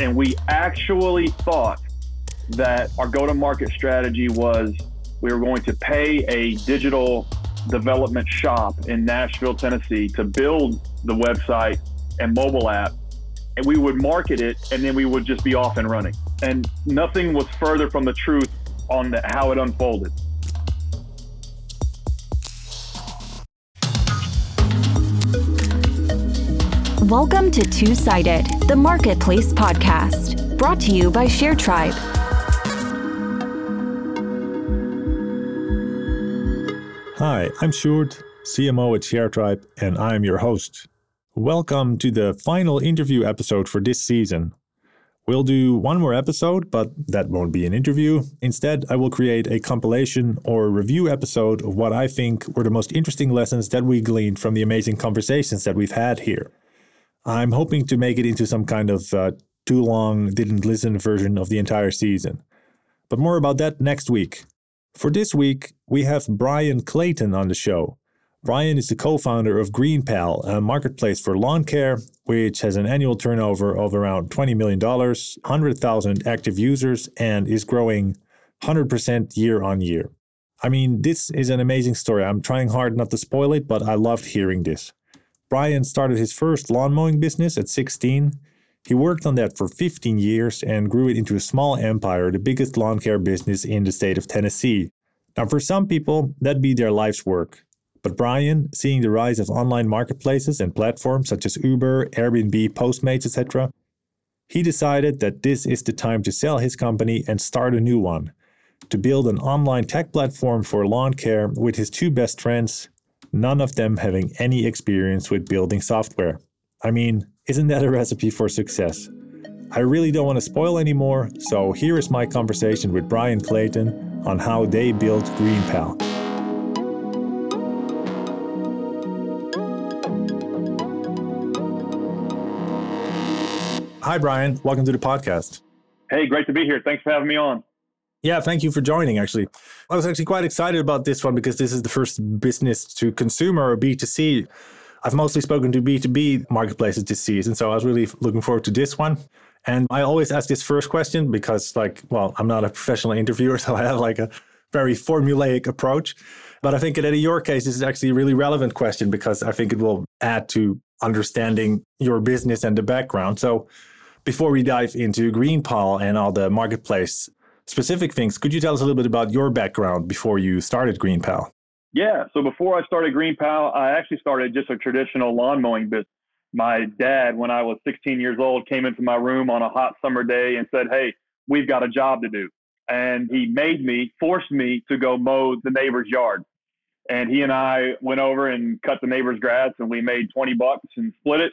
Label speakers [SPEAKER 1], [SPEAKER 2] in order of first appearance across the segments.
[SPEAKER 1] And we actually thought that our go to market strategy was we were going to pay a digital development shop in Nashville, Tennessee to build the website and mobile app. And we would market it and then we would just be off and running. And nothing was further from the truth on the, how it unfolded.
[SPEAKER 2] Welcome to Two Sided, the Marketplace Podcast, brought to you by ShareTribe.
[SPEAKER 3] Hi, I'm Sjoerd, CMO at ShareTribe, and I'm your host. Welcome to the final interview episode for this season. We'll do one more episode, but that won't be an interview. Instead, I will create a compilation or review episode of what I think were the most interesting lessons that we gleaned from the amazing conversations that we've had here. I'm hoping to make it into some kind of uh, too long, didn't listen version of the entire season. But more about that next week. For this week, we have Bryan Clayton on the show. Bryan is the co founder of GreenPal, a marketplace for lawn care, which has an annual turnover of around $20 million, 100,000 active users, and is growing 100% year on year. I mean, this is an amazing story. I'm trying hard not to spoil it, but I loved hearing this. Bryan started his first lawn mowing business at 16. He worked on that for 15 years and grew it into a small empire, the biggest lawn care business in the state of Tennessee. Now, for some people, that'd be their life's work. But Bryan, seeing the rise of online marketplaces and platforms such as Uber, Airbnb, Postmates, etc., he decided that this is the time to sell his company and start a new one. To build an online tech platform for lawn care with his two best friends, none of them having any experience with building software. I mean, isn't that a recipe for success? I really don't want to spoil anymore, so here is my conversation with Bryan Clayton on how they built GreenPal. Hi, Bryan. Welcome to the podcast.
[SPEAKER 1] Hey, great to be here. Thanks for having me on.
[SPEAKER 3] Yeah, thank you for joining. Actually, I was actually quite excited about this one because this is the first business to consumer or B2C. I've mostly spoken to B2B marketplaces this season, so I was really looking forward to this one. And I always ask this first question because, like, well, I'm not a professional interviewer, so I have like a very formulaic approach. But I think that in your case, this is actually a really relevant question because I think it will add to understanding your business and the background. So, before we dive into GreenPal and all the marketplace specific things. Could you tell us a little bit about your background before you started GreenPal?
[SPEAKER 1] Yeah. So before I started GreenPal, I actually started just a traditional lawn mowing business. My dad, when I was 16 years old, came into my room on a hot summer day and said, Hey, we've got a job to do. And he made me, forced me to go mow the neighbor's yard. And he and I went over and cut the neighbor's grass and we made 20 bucks and split it.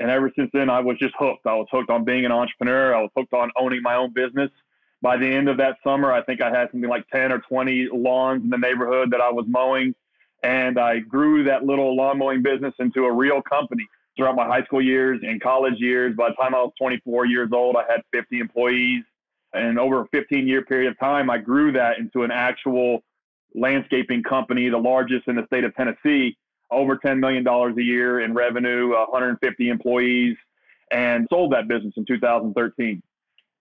[SPEAKER 1] And ever since then, I was just hooked. I was hooked on being an entrepreneur. I was hooked on owning my own business by the end of that summer, I think I had something like 10 or 20 lawns in the neighborhood that I was mowing. And I grew that little lawn mowing business into a real company throughout my high school years and college years. By the time I was 24 years old, I had 50 employees. And over a 15 year period of time, I grew that into an actual landscaping company, the largest in the state of Tennessee, over $10 million a year in revenue, 150 employees, and sold that business in 2013.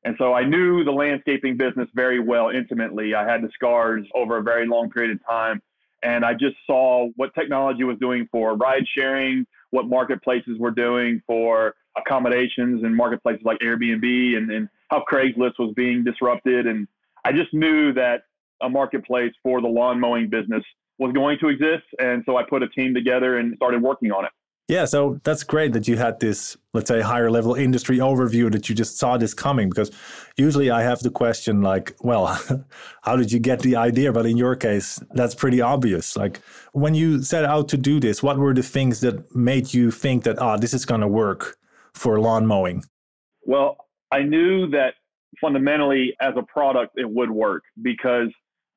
[SPEAKER 1] And so I knew the landscaping business very well intimately. I had the scars over a very long period of time. And I just saw what technology was doing for ride sharing, what marketplaces were doing for accommodations and marketplaces like Airbnb and, and how Craigslist was being disrupted. And I just knew that a marketplace for the lawn mowing business was going to exist. And so I put a team together and started working on it.
[SPEAKER 3] Yeah, so that's great that you had this, let's say, higher level industry overview that you just saw this coming. Because usually I have the question like, well, how did you get the idea? But in your case, that's pretty obvious. Like when you set out to do this, what were the things that made you think that, ah, this is going to work for lawn mowing?
[SPEAKER 1] Well, I knew that fundamentally as a product, it would work because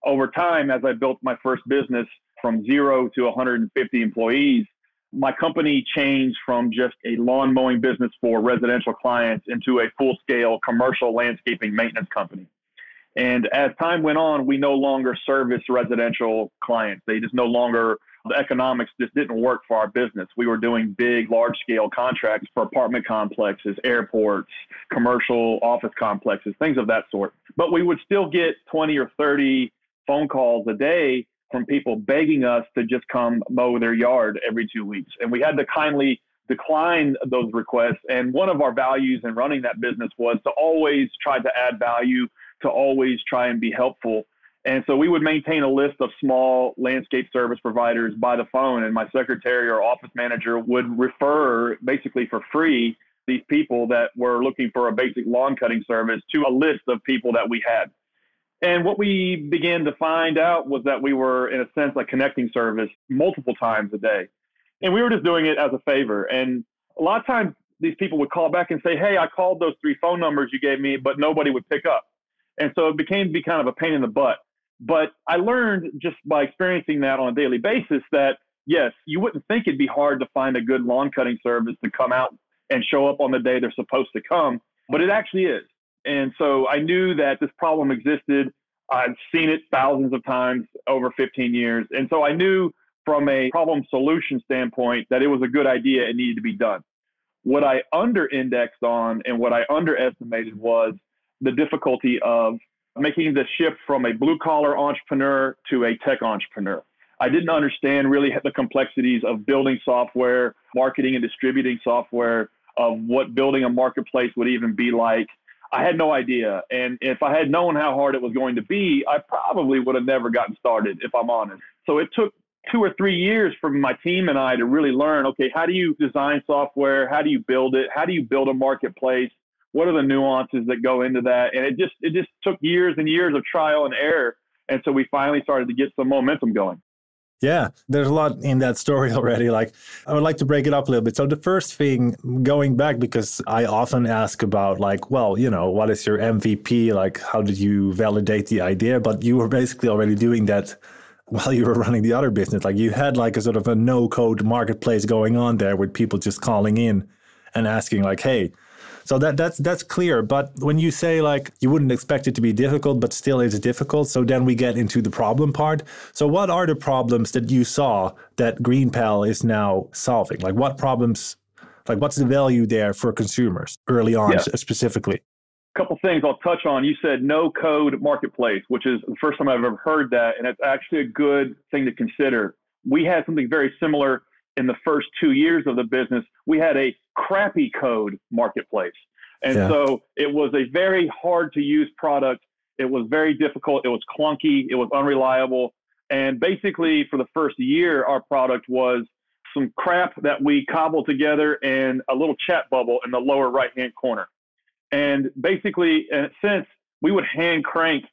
[SPEAKER 1] over time, as I built my first business from zero to 150 employees, my company changed from just a lawn mowing business for residential clients into a full scale commercial landscaping maintenance company. And as time went on, we no longer service residential clients. They just no longer the economics just didn't work for our business. We were doing big, large scale contracts for apartment complexes, airports, commercial office complexes, things of that sort. But we would still get 20 or 30 phone calls a day from people begging us to just come mow their yard every two weeks. And we had to kindly decline those requests. And one of our values in running that business was to always try to add value, to always try and be helpful. And so we would maintain a list of small landscape service providers by the phone, and my secretary or office manager would refer basically for free these people that were looking for a basic lawn cutting service to a list of people that we had. And what we began to find out was that we were, in a sense, a connecting service multiple times a day. And we were just doing it as a favor. And a lot of times these people would call back and say, Hey, I called those three phone numbers you gave me, but nobody would pick up. And so it became to be kind of a pain in the butt. But I learned just by experiencing that on a daily basis that yes, you wouldn't think it'd be hard to find a good lawn cutting service to come out and show up on the day they're supposed to come, but it actually is. And so I knew that this problem existed. I've seen it thousands of times over 15 years. And so I knew from a problem solution standpoint that it was a good idea. It needed to be done. What I under indexed on and what I underestimated was the difficulty of making the shift from a blue collar entrepreneur to a tech entrepreneur. I didn't understand really the complexities of building software, marketing and distributing software, of what building a marketplace would even be like. I had no idea. And if I had known how hard it was going to be, I probably would have never gotten started, if I'm honest. So it took two or three years for my team and I to really learn okay, how do you design software? How do you build it? How do you build a marketplace? What are the nuances that go into that? And it just it just took years and years of trial and error. And so we finally started to get some momentum going.
[SPEAKER 3] Yeah, there's a lot in that story already. Like, I would like to break it up a little bit. So, the first thing, going back, because I often ask about, like, well, you know, what is your MVP? Like, how did you validate the idea? But you were basically already doing that while you were running the other business. Like you had like a sort of a no code marketplace going on there with people just calling in and asking like, hey, so that that's that's clear. But when you say like you wouldn't expect it to be difficult, but still it's difficult, so then we get into the problem part. So what are the problems that you saw that GreenPal is now solving? Like what problems like what's the value there for consumers early on yeah. specifically?
[SPEAKER 1] couple things I'll touch on. You said no code marketplace, which is the first time I've ever heard that, and it's actually a good thing to consider. We had something very similar in the first two years of the business. We had a crappy code marketplace. And yeah. so it was a very hard to use product. It was very difficult. It was clunky. It was unreliable. And basically, for the first year, our product was some crap that we cobbled together in a little chat bubble in the lower right hand corner. And basically, in a sense, we would hand crank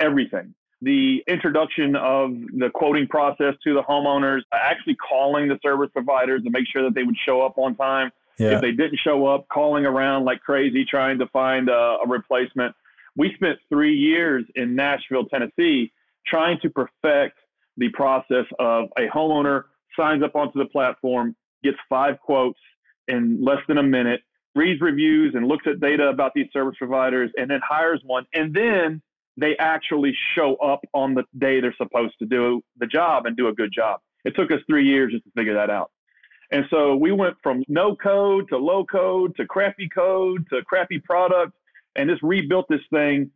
[SPEAKER 1] everything. The introduction of the quoting process to the homeowners, actually calling the service providers to make sure that they would show up on time. Yeah. If they didn't show up, calling around like crazy trying to find a, a replacement. We spent three years in Nashville, Tennessee, trying to perfect the process of a homeowner signs up onto the platform, gets five quotes in less than a minute, reads reviews and looks at data about these service providers and then hires one and then they actually show up on the day they're supposed to do the job and do a good job. It took us three years just to figure that out. And so we went from no code to low code to crappy code to crappy product and just rebuilt this thing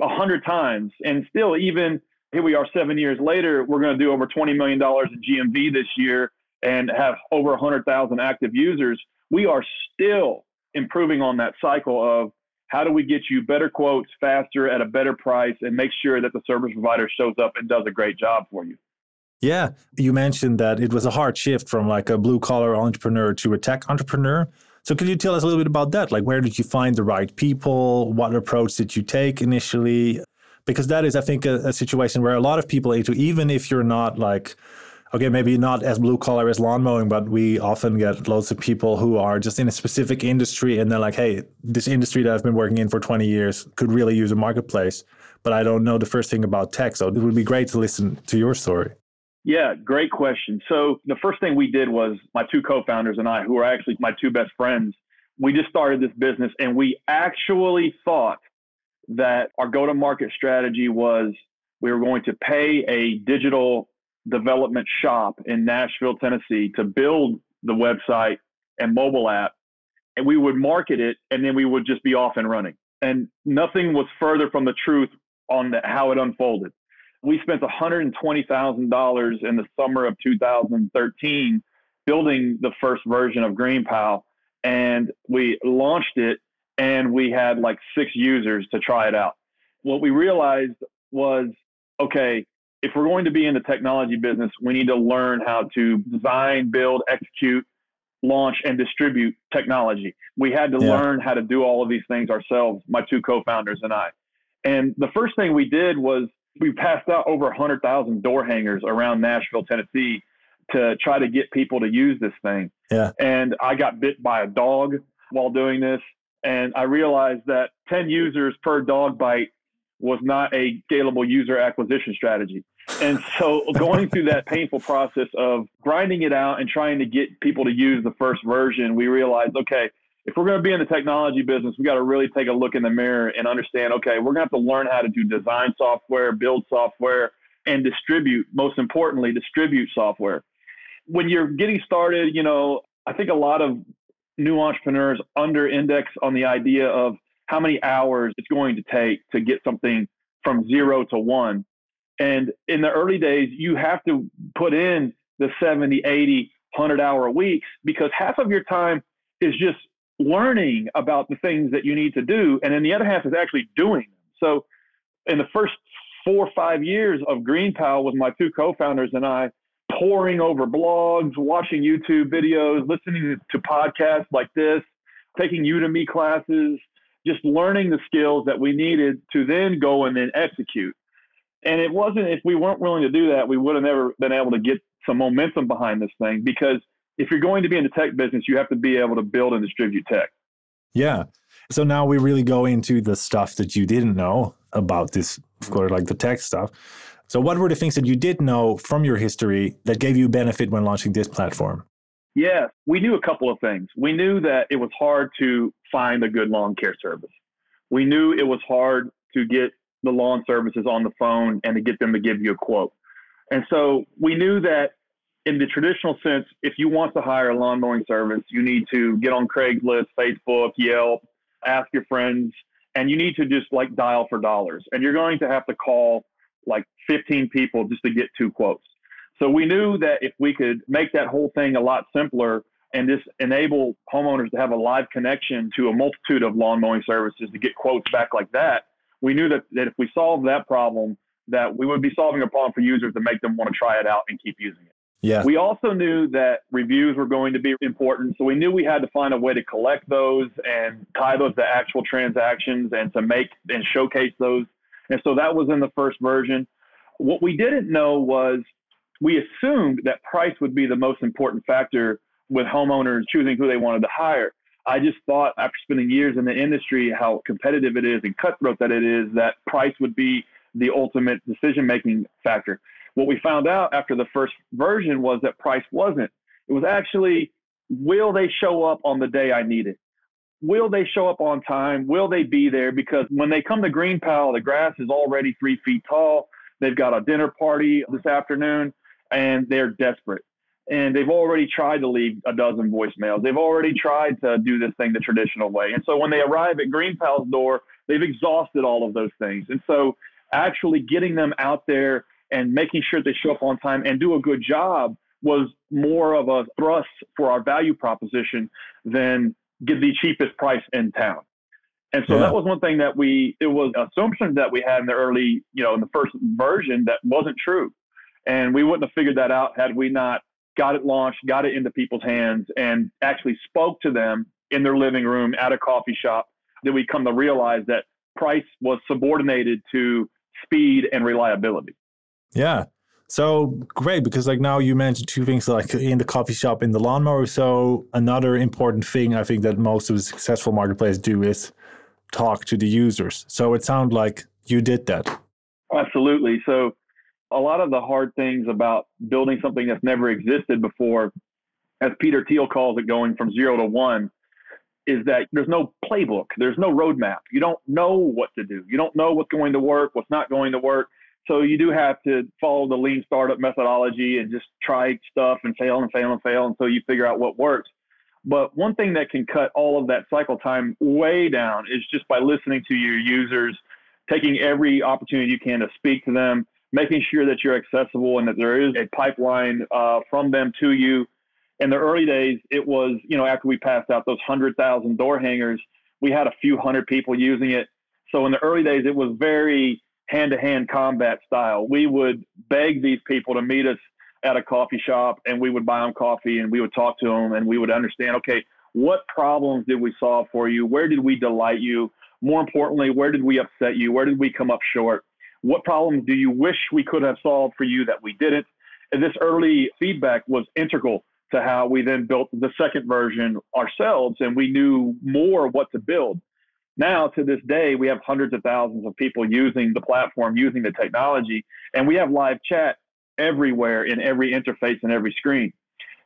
[SPEAKER 1] a hundred times. And still, even here we are seven years later, we're going to do over $20 million in GMV this year and have over 100,000 active users. We are still improving on that cycle of how do we get you better quotes faster at a better price and make sure that the service provider shows up and does a great job for you.
[SPEAKER 3] Yeah, you mentioned that it was a hard shift from like a blue collar entrepreneur to a tech entrepreneur. So could you tell us a little bit about that? Like where did you find the right people? What approach did you take initially? Because that is, I think, a, a situation where a lot of people, even if you're not like okay, maybe not as blue collar as lawn mowing, but we often get loads of people who are just in a specific industry and they're like, hey, this industry that I've been working in for 20 years could really use a marketplace, but I don't know the first thing about tech. So it would be great to listen to your story.
[SPEAKER 1] Yeah, great question. So the first thing we did was my two co-founders and I, who are actually my two best friends, we just started this business and we actually thought that our go-to-market strategy was we were going to pay a digital development shop in Nashville, Tennessee to build the website and mobile app. And we would market it and then we would just be off and running. And nothing was further from the truth on the, how it unfolded. We spent $120,000 in the summer of 2013 building the first version of GreenPal and we launched it and we had like six users to try it out. What we realized was okay, if we're going to be in the technology business, we need to learn how to design, build, execute, launch, and distribute technology. We had to yeah. learn how to do all of these things ourselves, my two co founders and I. And the first thing we did was we passed out over 100,000 door hangers around Nashville, Tennessee to try to get people to use this thing.
[SPEAKER 3] Yeah.
[SPEAKER 1] And I got bit by a dog while doing this. And I realized that 10 users per dog bite was not a scalable user acquisition strategy. And so going through that painful process of grinding it out and trying to get people to use the first version, we realized, okay, if we're going to be in the technology business, we got to really take a look in the mirror and understand, okay, we're going to have to learn how to do design software, build software, and distribute, most importantly, distribute software. When you're getting started, you know, I think a lot of new entrepreneurs under index on the idea of how many hours it's going to take to get something from zero to one. And in the early days, you have to put in the 70, 80, 100 hour weeks because half of your time is just learning about the things that you need to do. And then the other half is actually doing them. So in the first four or five years of GreenPal with my two co-founders and I, poring over blogs, watching YouTube videos, listening to podcasts like this, taking Udemy classes, just learning the skills that we needed to then go and then execute. And it wasn't, if we weren't willing to do that, we would have never been able to get some momentum behind this thing because if you're going to be in the tech business, you have to be able to build and distribute tech.
[SPEAKER 3] Yeah. So now we really go into the stuff that you didn't know about this, of course, like the tech stuff. So, what were the things that you did know from your history that gave you benefit when launching this platform?
[SPEAKER 1] Yes, we knew a couple of things. We knew that it was hard to find a good lawn care service. We knew it was hard to get the lawn services on the phone and to get them to give you a quote. And so we knew that in the traditional sense, if you want to hire a lawn mowing service, you need to get on Craigslist, Facebook, Yelp, ask your friends, and you need to just like dial for dollars. And you're going to have to call like 15 people just to get two quotes. So we knew that if we could make that whole thing a lot simpler and just enable homeowners to have a live connection to a multitude of lawn mowing services to get quotes back like that, we knew that, that if we solved that problem, that we would be solving a problem for users to make them want to try it out and keep using it.
[SPEAKER 3] Yeah.
[SPEAKER 1] We also knew that reviews were going to be important. So we knew we had to find a way to collect those and tie those to actual transactions and to make and showcase those. And so that was in the first version. What we didn't know was we assumed that price would be the most important factor with homeowners choosing who they wanted to hire. I just thought after spending years in the industry, how competitive it is and cutthroat that it is, that price would be the ultimate decision making factor. What we found out after the first version was that price wasn't. It was actually, will they show up on the day I need it? Will they show up on time? Will they be there? Because when they come to Green GreenPal, the grass is already three feet tall. They've got a dinner party this afternoon and they're desperate. And they've already tried to leave a dozen voicemails. They've already tried to do this thing the traditional way. And so when they arrive at Green GreenPal's door, they've exhausted all of those things. And so actually getting them out there and making sure they show up on time and do a good job was more of a thrust for our value proposition than get the cheapest price in town. And so yeah. that was one thing that we, it was assumption that we had in the early, you know, in the first version that wasn't true. And we wouldn't have figured that out had we not got it launched, got it into people's hands, and actually spoke to them in their living room at a coffee shop. Then we come to realize that price was subordinated to speed and reliability.
[SPEAKER 3] Yeah. So great because like now you mentioned two things like in the coffee shop in the lawnmower. So another important thing I think that most of the successful marketplace do is talk to the users. So it sounds like you did that.
[SPEAKER 1] Absolutely. So a lot of the hard things about building something that's never existed before, as Peter Thiel calls it, going from zero to one, is that there's no playbook, there's no roadmap. You don't know what to do. You don't know what's going to work, what's not going to work. So you do have to follow the lean startup methodology and just try stuff and fail and fail and fail until you figure out what works. But one thing that can cut all of that cycle time way down is just by listening to your users, taking every opportunity you can to speak to them, making sure that you're accessible and that there is a pipeline uh, from them to you. In the early days, it was, you know, after we passed out those 100,000 door hangers, we had a few hundred people using it. So in the early days, it was very hand to hand combat style. We would beg these people to meet us at a coffee shop and we would buy them coffee and we would talk to them and we would understand, okay, what problems did we solve for you? Where did we delight you? More importantly, where did we upset you? Where did we come up short? What problems do you wish we could have solved for you that we didn't? And this early feedback was integral to how we then built the second version ourselves and we knew more what to build. Now, to this day, we have hundreds of thousands of people using the platform, using the technology, and we have live chat everywhere in every interface and every screen.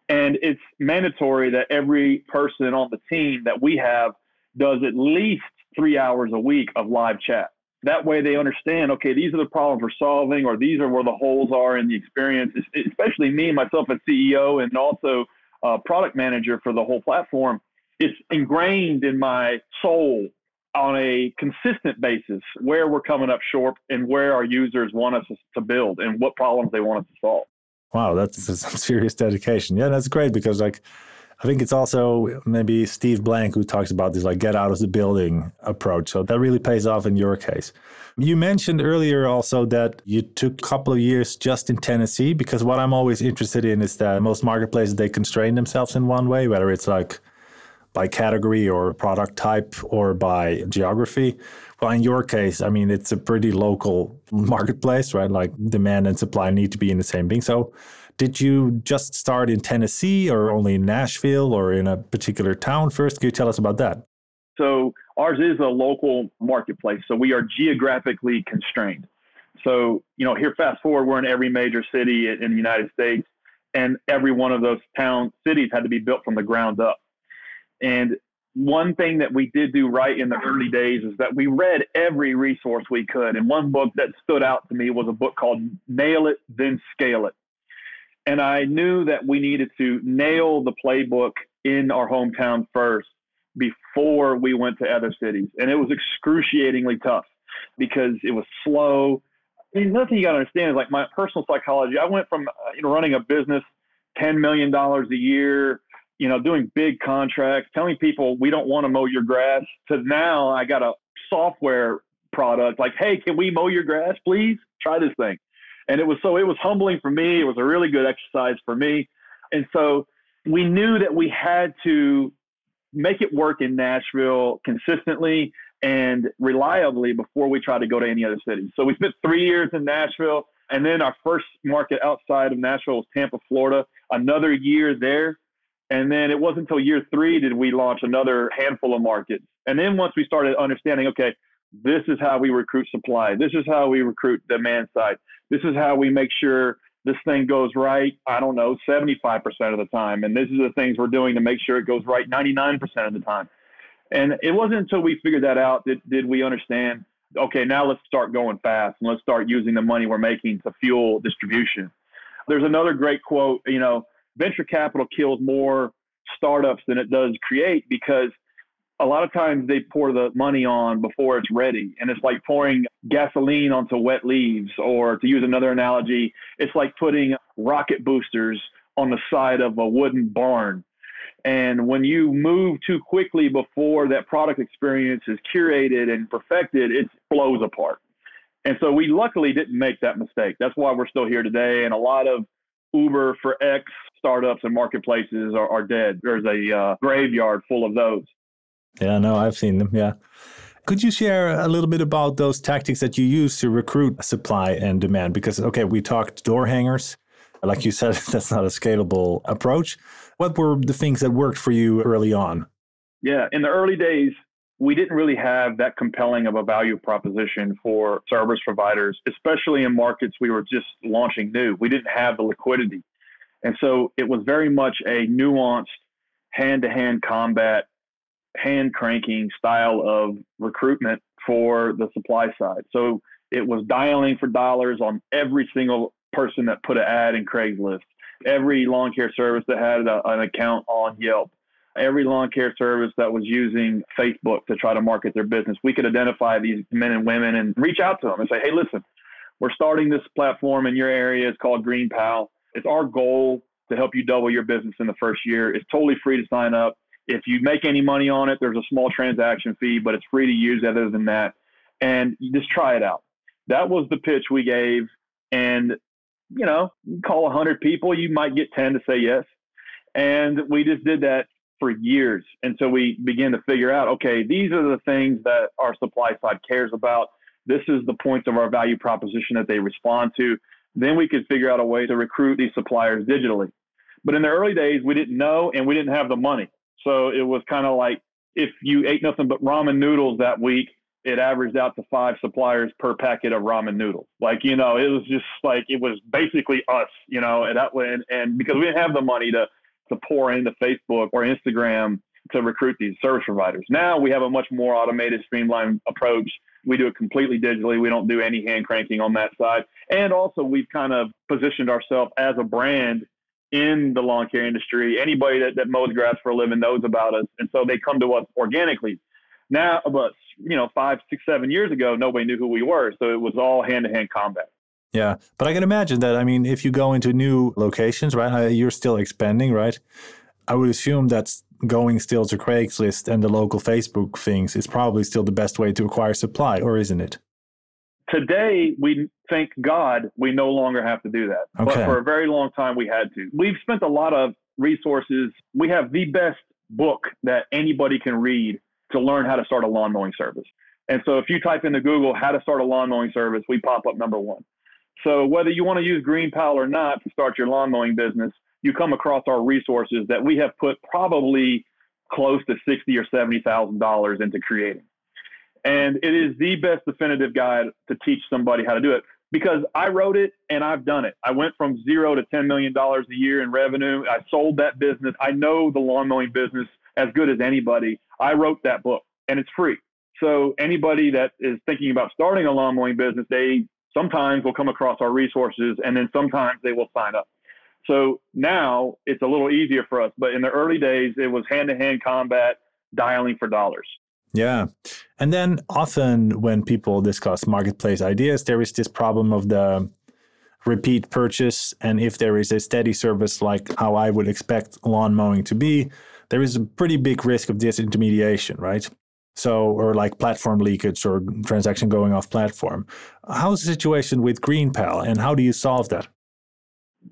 [SPEAKER 1] And it's mandatory that every person on the team that we have does at least three hours a week of live chat. That way they understand, okay, these are the problems we're solving, or these are where the holes are in the experience, especially me, myself as CEO, and also uh, product manager for the whole platform. It's ingrained in my soul on a consistent basis where we're coming up short and where our users want us to build and what problems they want us to solve.
[SPEAKER 3] Wow, that's some serious dedication. Yeah, that's great because like I think it's also maybe Steve Blank who talks about this like get out of the building approach. So that really pays off in your case. You mentioned earlier also that you took a couple of years just in Tennessee because what I'm always interested in is that most marketplaces they constrain themselves in one way, whether it's like by category or product type or by geography. Well, in your case, I mean, it's a pretty local marketplace, right? Like demand and supply need to be in the same thing. So, did you just start in Tennessee or only in Nashville or in a particular town first? Can you tell us about that?
[SPEAKER 1] So, ours is a local marketplace. So, we are geographically constrained. So, you know, here, fast forward, we're in every major city in the United States, and every one of those town cities had to be built from the ground up. And one thing that we did do right in the early days is that we read every resource we could. And one book that stood out to me was a book called Nail It, Then Scale It. And I knew that we needed to nail the playbook in our hometown first before we went to other cities. And it was excruciatingly tough because it was slow. I mean, another thing you got to understand is like my personal psychology. I went from uh, you know running a business, ten million dollars a year, you know, doing big contracts, telling people we don't want to mow your grass to now I got a software product like, hey, can we mow your grass, please? Try this thing. And it was so it was humbling for me. It was a really good exercise for me. And so we knew that we had to make it work in Nashville consistently and reliably before we tried to go to any other city. So we spent three years in Nashville. And then our first market outside of Nashville was Tampa, Florida. Another year there. And then it wasn't until year three did we launch another handful of markets. And then once we started understanding, okay, this is how we recruit supply. This is how we recruit demand side. This is how we make sure this thing goes right. I don't know, 75% of the time. And this is the things we're doing to make sure it goes right 99% of the time. And it wasn't until we figured that out that did we understand, okay, now let's start going fast and let's start using the money we're making to fuel distribution. There's another great quote, you know, venture capital kills more startups than it does create because a lot of times they pour the money on before it's ready. And it's like pouring gasoline onto wet leaves, or to use another analogy, it's like putting rocket boosters on the side of a wooden barn. And when you move too quickly before that product experience is curated and perfected, it blows apart. And so we luckily didn't make that mistake. That's why we're still here today. And a lot of Uber for X startups and marketplaces are, are dead. There's a uh, graveyard full of those.
[SPEAKER 3] Yeah, no, I've seen them. Yeah. Could you share a little bit about those tactics that you use to recruit supply and demand? Because, okay, we talked door hangers. Like you said, that's not a scalable approach. What were the things that worked for you early on?
[SPEAKER 1] Yeah, in the early days, we didn't really have that compelling of a value proposition for service providers, especially in markets we were just launching new. We didn't have the liquidity. And so it was very much a nuanced hand to hand combat, hand cranking style of recruitment for the supply side. So It was dialing for dollars on every single person that put an ad in Craigslist, every lawn care service that had a, an account on Yelp, every lawn care service that was using Facebook to try to market their business. We could identify these men and women and reach out to them and say, hey, listen, we're starting this platform in your area. It's called Green Pal. It's our goal to help you double your business in the first year. It's totally free to sign up. If you make any money on it, there's a small transaction fee, but it's free to use other than that. And just try it out. That was the pitch we gave. And, you know, you call 100 people, you might get 10 to say yes. And we just did that for years. And so we began to figure out okay, these are the things that our supply side cares about. This is the points of our value proposition that they respond to. Then we could figure out a way to recruit these suppliers digitally. But in the early days, we didn't know and we didn't have the money. So it was kind of like if you ate nothing but ramen noodles that week, it averaged out to five suppliers per packet of ramen noodles. Like, you know, it was just like, it was basically us, you know, and that and, and because we didn't have the money to, to pour into Facebook or Instagram to recruit these service providers. Now we have a much more automated, streamlined approach. We do it completely digitally. We don't do any hand cranking on that side. And also, we've kind of positioned ourselves as a brand in the lawn care industry. Anybody that, that mows grass for a living knows about us. And so they come to us organically. Now, but, you know, five, six, seven years ago, nobody knew who we were. So it was all hand to hand combat.
[SPEAKER 3] Yeah. But I can imagine that, I mean, if you go into new locations, right, uh, you're still expanding, right? I would assume that's going still to Craigslist and the local Facebook things is probably still the best way to acquire supply, or isn't it?
[SPEAKER 1] Today, we thank God we no longer have to do that. Okay. But for a very long time, we had to. We've spent a lot of resources. We have the best book that anybody can read to learn how to start a lawn mowing service. And so if you type into Google how to start a lawn mowing service, we pop up number one. So whether you want to use Green Pal or not to start your lawn mowing business, you come across our resources that we have put probably close to sixty or seventy thousand dollars into creating. And it is the best definitive guide to teach somebody how to do it because I wrote it and I've done it. I went from zero to $10 million a year in revenue. I sold that business. I know the lawn mowing business as good as anybody. I wrote that book and it's free. So anybody that is thinking about starting a lawn mowing business, they sometimes will come across our resources and then sometimes they will sign up. So now it's a little easier for us. But in the early days, it was hand to hand combat, dialing for dollars.
[SPEAKER 3] Yeah. And then often when people discuss marketplace ideas, there is this problem of the repeat purchase. And if there is a steady service like how I would expect lawn mowing to be, there is a pretty big risk of disintermediation, right? So, or like platform leakage or transaction going off platform. How's the situation with GreenPal and how do you solve that?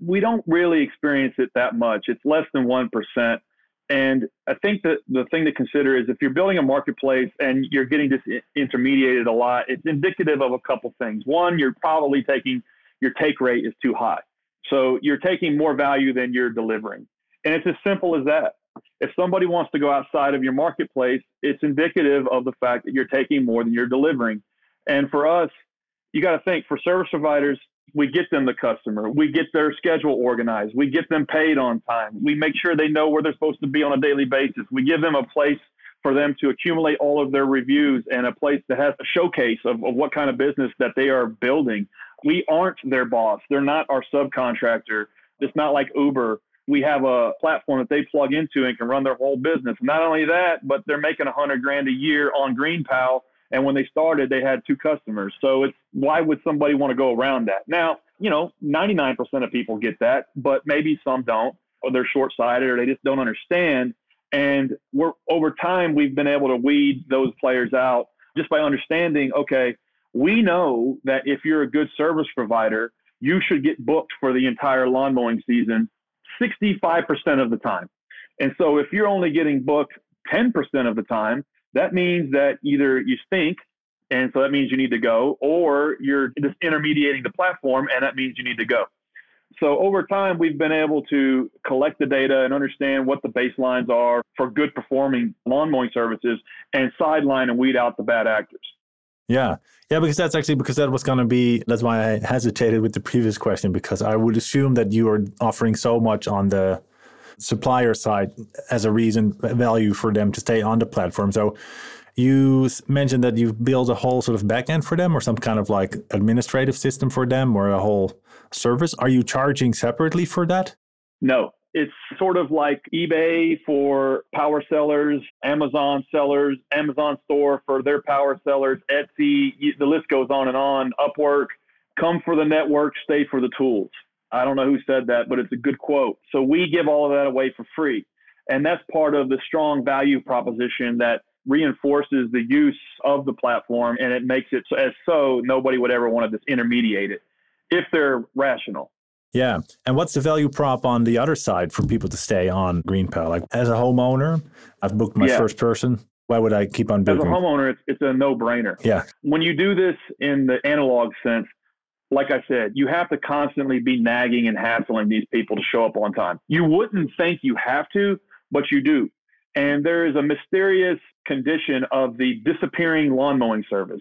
[SPEAKER 1] We don't really experience it that much. It's less than 1%. And I think that the thing to consider is if you're building a marketplace and you're getting disintermediated a lot, it's indicative of a couple things. One, you're probably taking your take rate is too high. So you're taking more value than you're delivering. And it's as simple as that. If somebody wants to go outside of your marketplace, it's indicative of the fact that you're taking more than you're delivering. And for us, you got to think for service providers, we get them the customer. We get their schedule organized. We get them paid on time. We make sure they know where they're supposed to be on a daily basis. We give them a place for them to accumulate all of their reviews and a place that has a showcase of, of what kind of business that they are building. We aren't their boss. They're not our subcontractor. It's not like Uber. We have a platform that they plug into and can run their whole business. Not only that, but they're making a hundred grand a year on GreenPal and when they started, they had two customers. So it's why would somebody want to go around that? Now, you know, 99% of people get that, but maybe some don't, or they're short sighted, or they just don't understand. And we're over time, we've been able to weed those players out just by understanding, okay, we know that if you're a good service provider, you should get booked for the entire lawn mowing season 65% of the time. And so if you're only getting booked 10% of the time, that means that either you stink, and so that means you need to go, or you're just intermediating the platform, and that means you need to go. So over time, we've been able to collect the data and understand what the baselines are for good performing lawn mowing services and sideline and weed out the bad actors.
[SPEAKER 3] Yeah. Yeah, because that's actually because that was going to be that's why I hesitated with the previous question because I would assume that you are offering so much on the supplier side as a reason value for them to stay on the platform. So You mentioned that you've built a whole sort of backend for them or some kind of like administrative system for them or a whole service. Are you charging separately for that?
[SPEAKER 1] No, it's sort of like eBay for power sellers, Amazon sellers, Amazon store for their power sellers, Etsy, the list goes on and on, Upwork. Come for the network, stay for the tools. I don't know who said that, but it's a good quote. So we give all of that away for free. And that's part of the strong value proposition that reinforces the use of the platform and it makes it so, as so nobody would ever want to disintermediate it if they're rational.
[SPEAKER 3] Yeah. And what's the value prop on the other side for people to stay on GreenPal? Like as a homeowner, I've booked my yeah. first person. Why would I keep on booking?
[SPEAKER 1] As a homeowner, it's, it's a no brainer.
[SPEAKER 3] Yeah.
[SPEAKER 1] When you do this in the analog sense, like I said, you have to constantly be nagging and hassling these people to show up on time. You wouldn't think you have to, but you do. And there is a mysterious condition of the disappearing lawn mowing service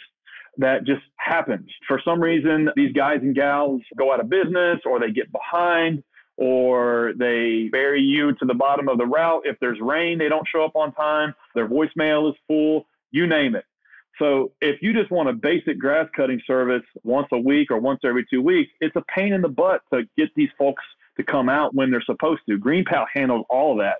[SPEAKER 1] that just happens. For some reason, these guys and gals go out of business or they get behind or they bury you to the bottom of the route. If there's rain, they don't show up on time. Their voicemail is full, you name it. So if you just want a basic grass cutting service once a week or once every two weeks, it's a pain in the butt to get these folks to come out when they're supposed to. GreenPal handles all of that.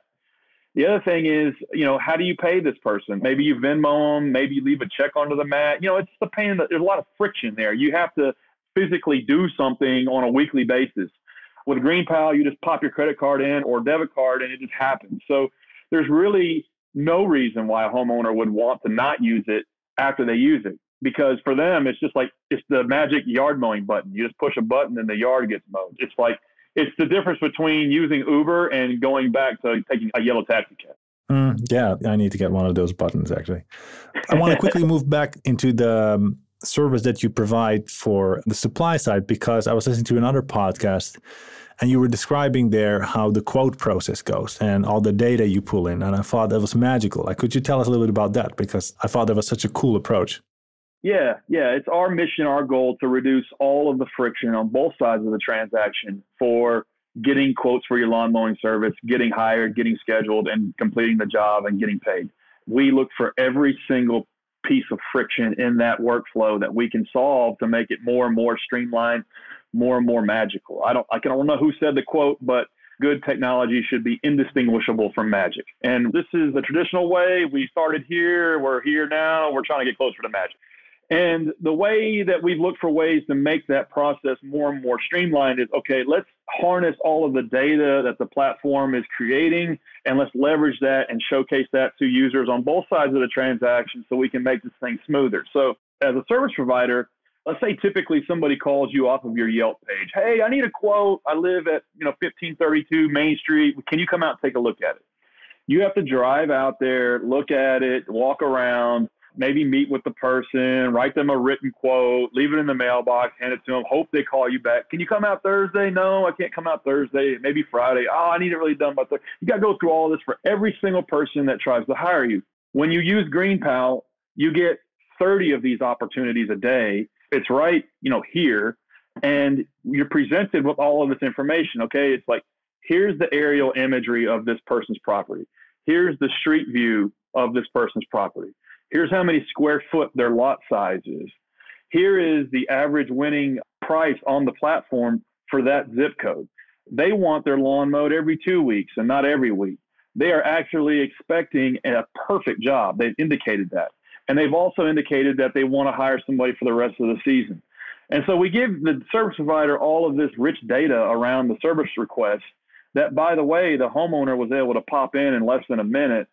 [SPEAKER 1] The other thing is, you know, how do you pay this person? Maybe you Venmo them, maybe you leave a check under the mat. You know, it's the pain. That, there's a lot of friction there. You have to physically do something on a weekly basis. With GreenPal, you just pop your credit card in or debit card, and it just happens. So there's really no reason why a homeowner would want to not use it after they use it because for them it's just like it's the magic yard mowing button. You just push a button and the yard gets mowed. It's like it's the difference between using Uber and going back to taking a yellow taxi cab.
[SPEAKER 3] Mm, yeah, I need to get one of those buttons actually. I want to quickly move back into the um, service that you provide for the supply side because I was listening to another podcast and you were describing there how the quote process goes and all the data you pull in and i thought that was magical. Like could you tell us a little bit about that? Because i thought that was such a cool approach.
[SPEAKER 1] Yeah yeah it's our mission our goal to reduce all of the friction on both sides of the transaction for getting quotes for your lawn mowing service getting hired getting scheduled and completing the job and getting paid. We look for every single piece of friction in that workflow that we can solve to make it more and more streamlined more and more magical. I don't I don't know who said the quote, but good technology should be indistinguishable from magic. And this is the traditional way. We started here, we're here now, we're trying to get closer to magic. And the way that we've looked for ways to make that process more and more streamlined is okay, let's harness all of the data that the platform is creating and let's leverage that and showcase that to users on both sides of the transaction so we can make this thing smoother. So, as a service provider, let's say typically somebody calls you off of your Yelp page. Hey, I need a quote. I live at, you know, 1532 Main Street. Can you come out and take a look at it? You have to drive out there, look at it, walk around, maybe meet with the person, write them a written quote, leave it in the mailbox, hand it to them, hope they call you back. Can you come out Thursday? No, I can't come out Thursday. Maybe Friday. Oh, I need it really done by Thursday. You got to go through all this for every single person that tries to hire you. When you use GreenPal, you get 30 of these opportunities a day it's right, you know, here, and you're presented with all of this information. Okay, it's like here's the aerial imagery of this person's property. Here's the street view of this person's property. Here's how many square foot their lot size is. Here is the average winning price on the platform for that zip code. They want their lawn mowed every two weeks and not every week. They are actually expecting a perfect job. They've indicated that. And they've also indicated that they want to hire somebody for the rest of the season. And so we give the service provider all of this rich data around the service request that, by the way, the homeowner was able to pop in in less than a minute.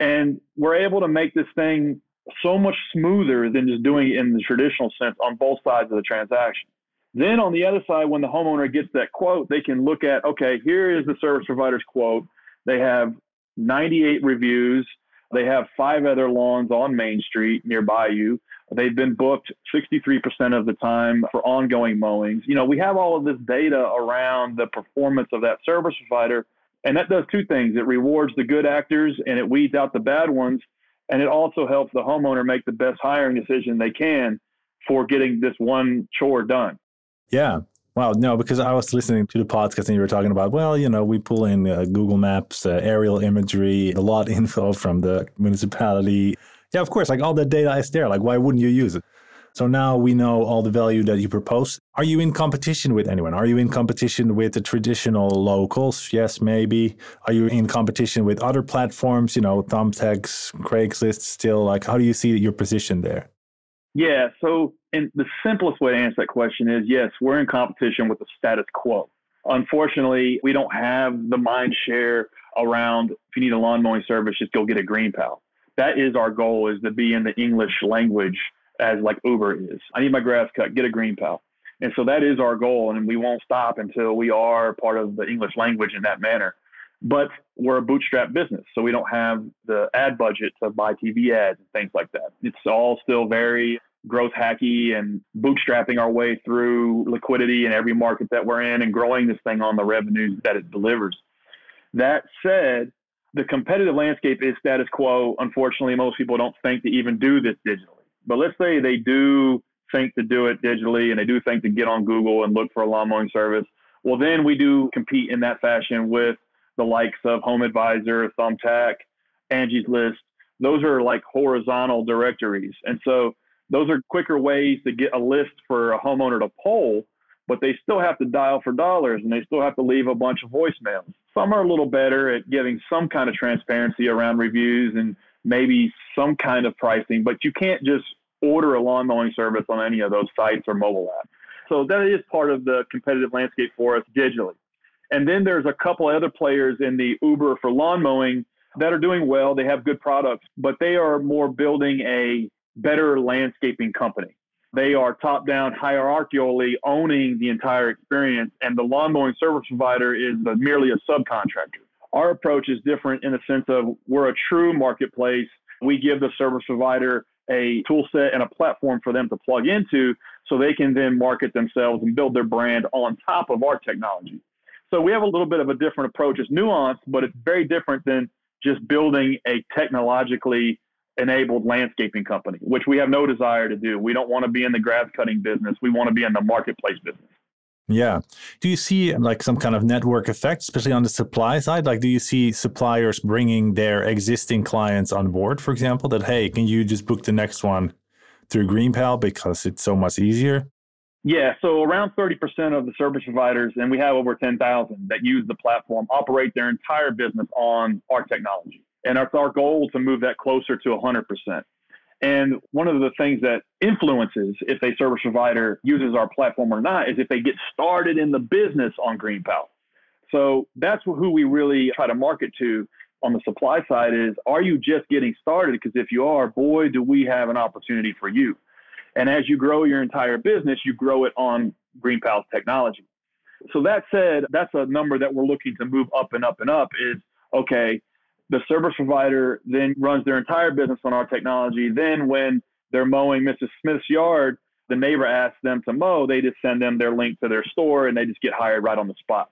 [SPEAKER 1] And we're able to make this thing so much smoother than just doing it in the traditional sense on both sides of the transaction. Then on the other side, when the homeowner gets that quote, they can look at, okay, here is the service provider's quote. They have 98 reviews. They have five other lawns on Main Street nearby you. They've been booked 63% of the time for ongoing mowings. You know, we have all of this data around the performance of that service provider, and that does two things. It rewards the good actors and it weeds out the bad ones, and it also helps the homeowner make the best hiring decision they can for getting this one chore done.
[SPEAKER 3] Yeah. Wow, no, because I was listening to the podcast and you were talking about, well, you know, we pull in uh, Google Maps, uh, aerial imagery, a lot of info from the municipality. Yeah, of course. Like all the data is there. Like, why wouldn't you use it? So now we know all the value that you propose. Are you in competition with anyone? Are you in competition with the traditional locals? Yes, maybe. Are you in competition with other platforms, you know, Thumbtacks, Craigslist still? Like, how do you see your position there?
[SPEAKER 1] Yeah. So, and the simplest way to answer that question is yes, we're in competition with the status quo. Unfortunately, we don't have the mind share around if you need a lawn mowing service, just go get a green pal. That is our goal is to be in the English language as like Uber is. I need my grass cut, get a GreenPal. And so that is our goal. And we won't stop until we are part of the English language in that manner. But we're a bootstrap business. So we don't have the ad budget to buy TV ads and things like that. It's all still very growth hacky and bootstrapping our way through liquidity in every market that we're in and growing this thing on the revenues that it delivers. That said, the competitive landscape is status quo. Unfortunately, most people don't think to even do this digitally. But let's say they do think to do it digitally and they do think to get on Google and look for a lawn mowing service. Well, then we do compete in that fashion with the likes of Home Advisor, Thumbtack, Angie's List. Those are like horizontal directories. And so those are quicker ways to get a list for a homeowner to poll, but they still have to dial for dollars and they still have to leave a bunch of voicemails. Some are a little better at giving some kind of transparency around reviews and maybe some kind of pricing, but you can't just order a lawn mowing service on any of those sites or mobile apps. So that is part of the competitive landscape for us digitally. And then there's a couple other players in the Uber for lawn mowing that are doing well. They have good products, but they are more building a better landscaping company. They are top down hierarchically owning the entire experience, and the lawn mowing service provider is merely a subcontractor. Our approach is different in the sense of we're a true marketplace. We give the service provider a tool set and a platform for them to plug into so they can then market themselves and build their brand on top of our technology. So we have a little bit of a different approach. It's nuanced, but it's very different than just building a technologically enabled landscaping company, which we have no desire to do. We don't want to be in the grass cutting business. We want to be in the marketplace business.
[SPEAKER 3] Yeah. Do you see like some kind of network effect, especially on the supply side? Like, do you see suppliers bringing their existing clients on board, for example, that, hey, can you just book the next one through GreenPal because it's so much easier?
[SPEAKER 1] Yeah. So around 30% of the service providers, and we have over 10,000 that use the platform, operate their entire business on our technology. And it's our goal to move that closer to 100%. And one of the things that influences if a service provider uses our platform or not is if they get started in the business on GreenPal. So that's who we really try to market to on the supply side is are you just getting started? Because if you are, boy, do we have an opportunity for you. And as you grow your entire business, you grow it on GreenPal's technology. So that said, that's a number that we're looking to move up and up and up is okay, the service provider then runs their entire business on our technology. Then when they're mowing Mrs. Smith's yard, the neighbor asks them to mow, they just send them their link to their store and they just get hired right on the spot.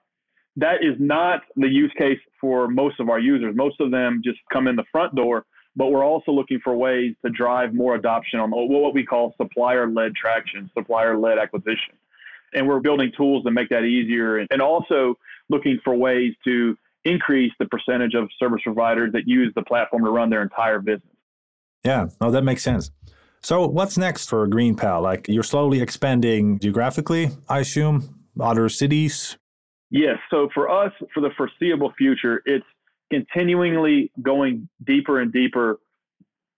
[SPEAKER 1] That is not the use case for most of our users. Most of them just come in the front door, but we're also looking for ways to drive more adoption on what we call supplier led traction, supplier led acquisition. And we're building tools to make that easier and also looking for ways to increase the percentage of service providers that use the platform to run their entire business.
[SPEAKER 3] Yeah, no, that makes sense. So, what's next for GreenPal? Like, you're slowly expanding geographically, I assume, other cities?
[SPEAKER 1] Yes. So, for us, for the foreseeable future, it's continually going deeper and deeper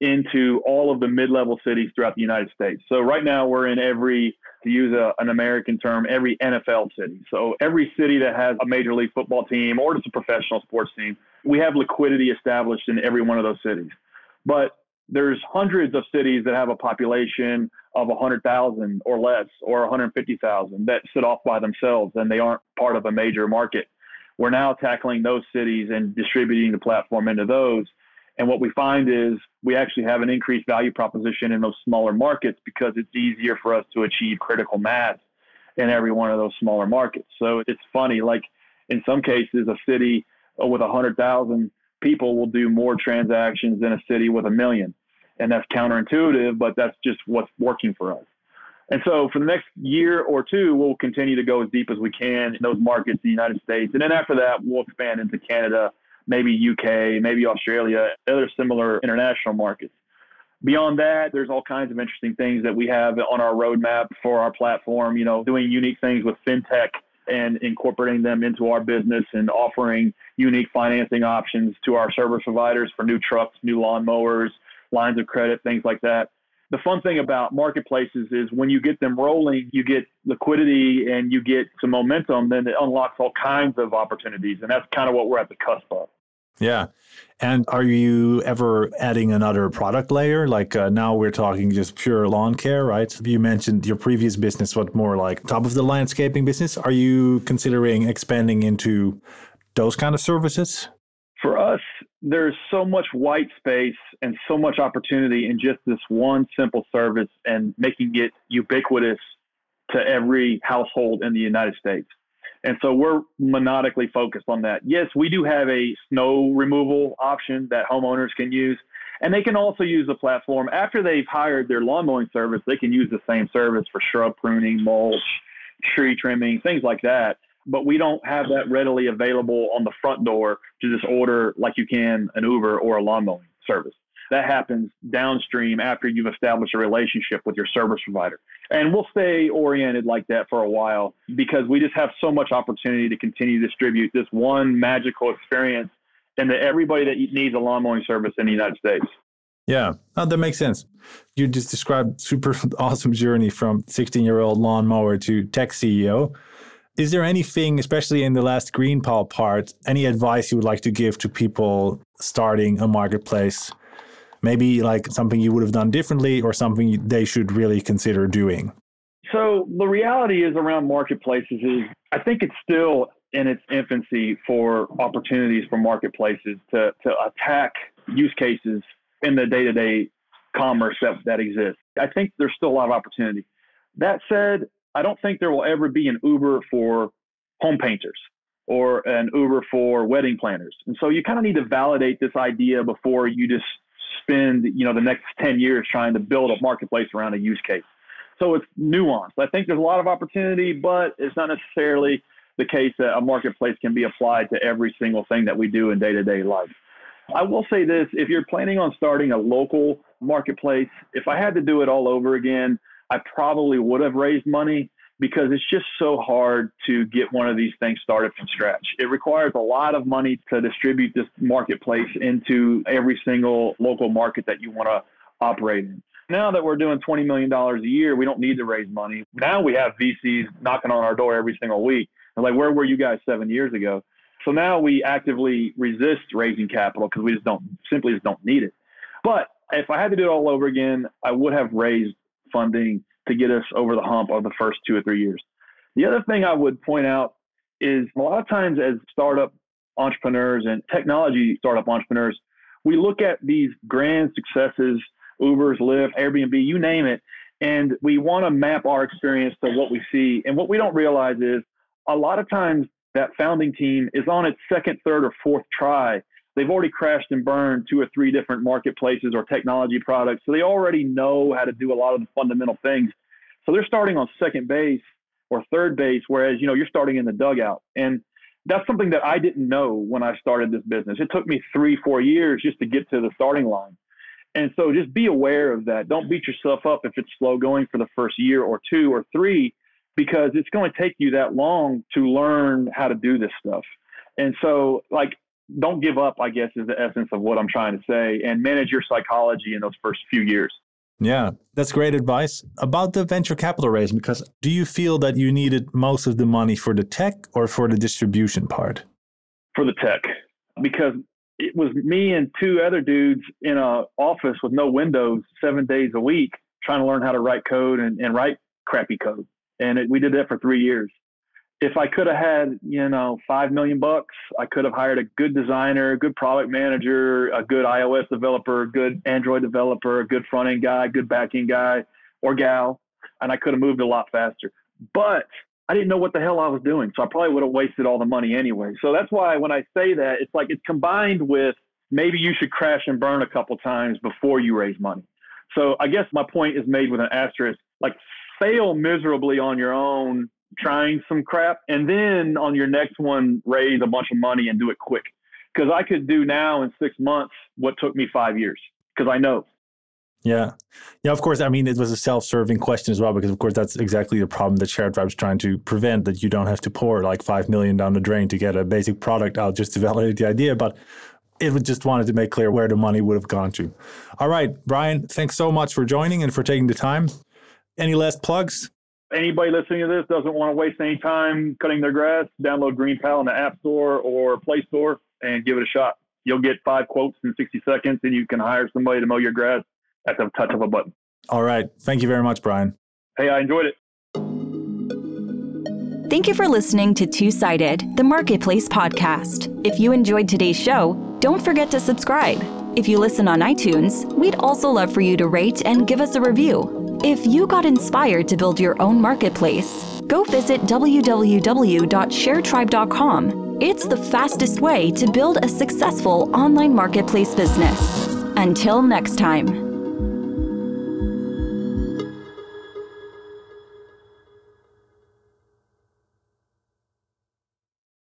[SPEAKER 1] into all of the mid-level cities throughout the United States. So right now we're in every, to use a, an American term, every NFL city. So every city that has a major league football team or just a professional sports team, we have liquidity established in every one of those cities. But there's hundreds of cities that have a population of 100,000 or less or 150,000 that sit off by themselves and they aren't part of a major market. We're now tackling those cities and distributing the platform into those and what we find is we actually have an increased value proposition in those smaller markets because it's easier for us to achieve critical mass in every one of those smaller markets. So it's funny, like in some cases, a city with 100,000 people will do more transactions than a city with a million. And that's counterintuitive, but that's just what's working for us. And so for the next year or two, we'll continue to go as deep as we can in those markets in the United States. And then after that, we'll expand into Canada maybe UK, maybe Australia, other similar international markets. Beyond that, there's all kinds of interesting things that we have on our roadmap for our platform, you know, doing unique things with fintech and incorporating them into our business and offering unique financing options to our service providers for new trucks, new lawnmowers, lines of credit, things like that. The fun thing about marketplaces is when you get them rolling, you get liquidity and you get some momentum, then it unlocks all kinds of opportunities. And that's kind of what we're at the cusp of.
[SPEAKER 3] Yeah. And are you ever adding another product layer? Like uh, now we're talking just pure lawn care, right? You mentioned your previous business was more like top of the landscaping business. Are you considering expanding into those kind of services?
[SPEAKER 1] There's so much white space and so much opportunity in just this one simple service and making it ubiquitous to every household in the United States. And so we're monodically focused on that. Yes, we do have a snow removal option that homeowners can use. And they can also use the platform after they've hired their lawn mowing service. They can use the same service for shrub pruning, mulch, tree trimming, things like that. But we don't have that readily available on the front door to just order like you can an Uber or a lawn mowing service. That happens downstream after you've established a relationship with your service provider. And we'll stay oriented like that for a while because we just have so much opportunity to continue to distribute this one magical experience into everybody that needs a lawn mowing service in the United States.
[SPEAKER 3] Yeah, oh, that makes sense. You just described super awesome journey from 16 year old lawnmower to tech CEO. Is there anything, especially in the last green GreenPal part, any advice you would like to give to people starting a marketplace maybe like something you would have done differently or something they should really consider doing?
[SPEAKER 1] So the reality is around marketplaces is I think it's still in its infancy for opportunities for marketplaces to, to attack use cases in the day-to-day commerce that, that exists. I think there's still a lot of opportunity. That said, I don't think there will ever be an Uber for home painters or an Uber for wedding planners. And so you kind of need to validate this idea before you just spend you know the next 10 years trying to build a marketplace around a use case. So it's nuanced. I think there's a lot of opportunity but it's not necessarily the case that a marketplace can be applied to every single thing that we do in day-to-day life. I will say this if you're planning on starting a local marketplace if i had to do it all over again i probably would have raised money because it's just so hard to get one of these things started from scratch. It requires a lot of money to distribute this marketplace into every single local market that you want to operate in. Now that we're doing $20 million a year, we don't need to raise money. Now we have VCs knocking on our door every single week. And like, where were you guys seven years ago? So now we actively resist raising capital because we just don't simply just don't need it. But if I had to do it all over again, I would have raised funding to get us over the hump of the first two or three years. The other thing I would point out is a lot of times as startup entrepreneurs and technology startup entrepreneurs, we look at these grand successes, Ubers, Lyft, Airbnb, you name it, and we want to map our experience to what we see. And what we don't realize is a lot of times that founding team is on its second, third, or fourth try they've already crashed and burned two or three different marketplaces or technology products. So they already know how to do a lot of the fundamental things. So they're starting on second base or third base, whereas, you know, you're starting in the dugout. And that's something that I didn't know when I started this business. It took me three, four years just to get to the starting line. And so just be aware of that. Don't beat yourself up if it's slow going for the first year or two or three, because it's going to take you that long to learn how to do this stuff. And so, like, don't give up, I guess, is the essence of what I'm trying to say, and manage your psychology in those first few years.
[SPEAKER 3] Yeah, that's great advice. About the venture capital raise, because do you feel that you needed most of the money for the tech or for the distribution part?
[SPEAKER 1] For the tech, because it was me and two other dudes in a office with no windows seven days a week trying to learn how to write code and, and write crappy code. And it, we did that for three years if I could have had, you know, five million bucks, I could have hired a good designer, a good product manager, a good iOS developer, a good Android developer, a good front end guy, good back end guy or gal, and I could have moved a lot faster. But I didn't know what the hell I was doing, so I probably would have wasted all the money anyway. So that's why when I say that, it's like it's combined with maybe you should crash and burn a couple times before you raise money. So I guess my point is made with an asterisk. Like fail miserably on your own trying some crap, and then on your next one, raise a bunch of money and do it quick. Because I could do now in six months what took me five years. Because I know.
[SPEAKER 3] Yeah. Yeah, of course. I mean, it was a self serving question as well, because of course, that's exactly the problem that ShareTribe's trying to prevent that you don't have to pour like 5 million down the drain to get a basic product out just to validate the idea. But it would just wanted to make clear where the money would have gone to. All right, Bryan, thanks so much for joining and for taking the time. Any last plugs?
[SPEAKER 1] Anybody listening to this doesn't want to waste any time cutting their grass, download Green GreenPal in the App Store or Play Store and give it a shot. You'll get five quotes in 60 seconds and you can hire somebody to mow your grass at the touch of a button.
[SPEAKER 3] All right. Thank you very much, Bryan.
[SPEAKER 1] Hey, I enjoyed it.
[SPEAKER 2] Thank you for listening to Two Sided, the Marketplace podcast. If you enjoyed today's show, don't forget to subscribe. If you listen on iTunes, we'd also love for you to rate and give us a review. If you got inspired to build your own marketplace, go visit www.sharetribe.com. It's the fastest way to build a successful online marketplace business. Until next time.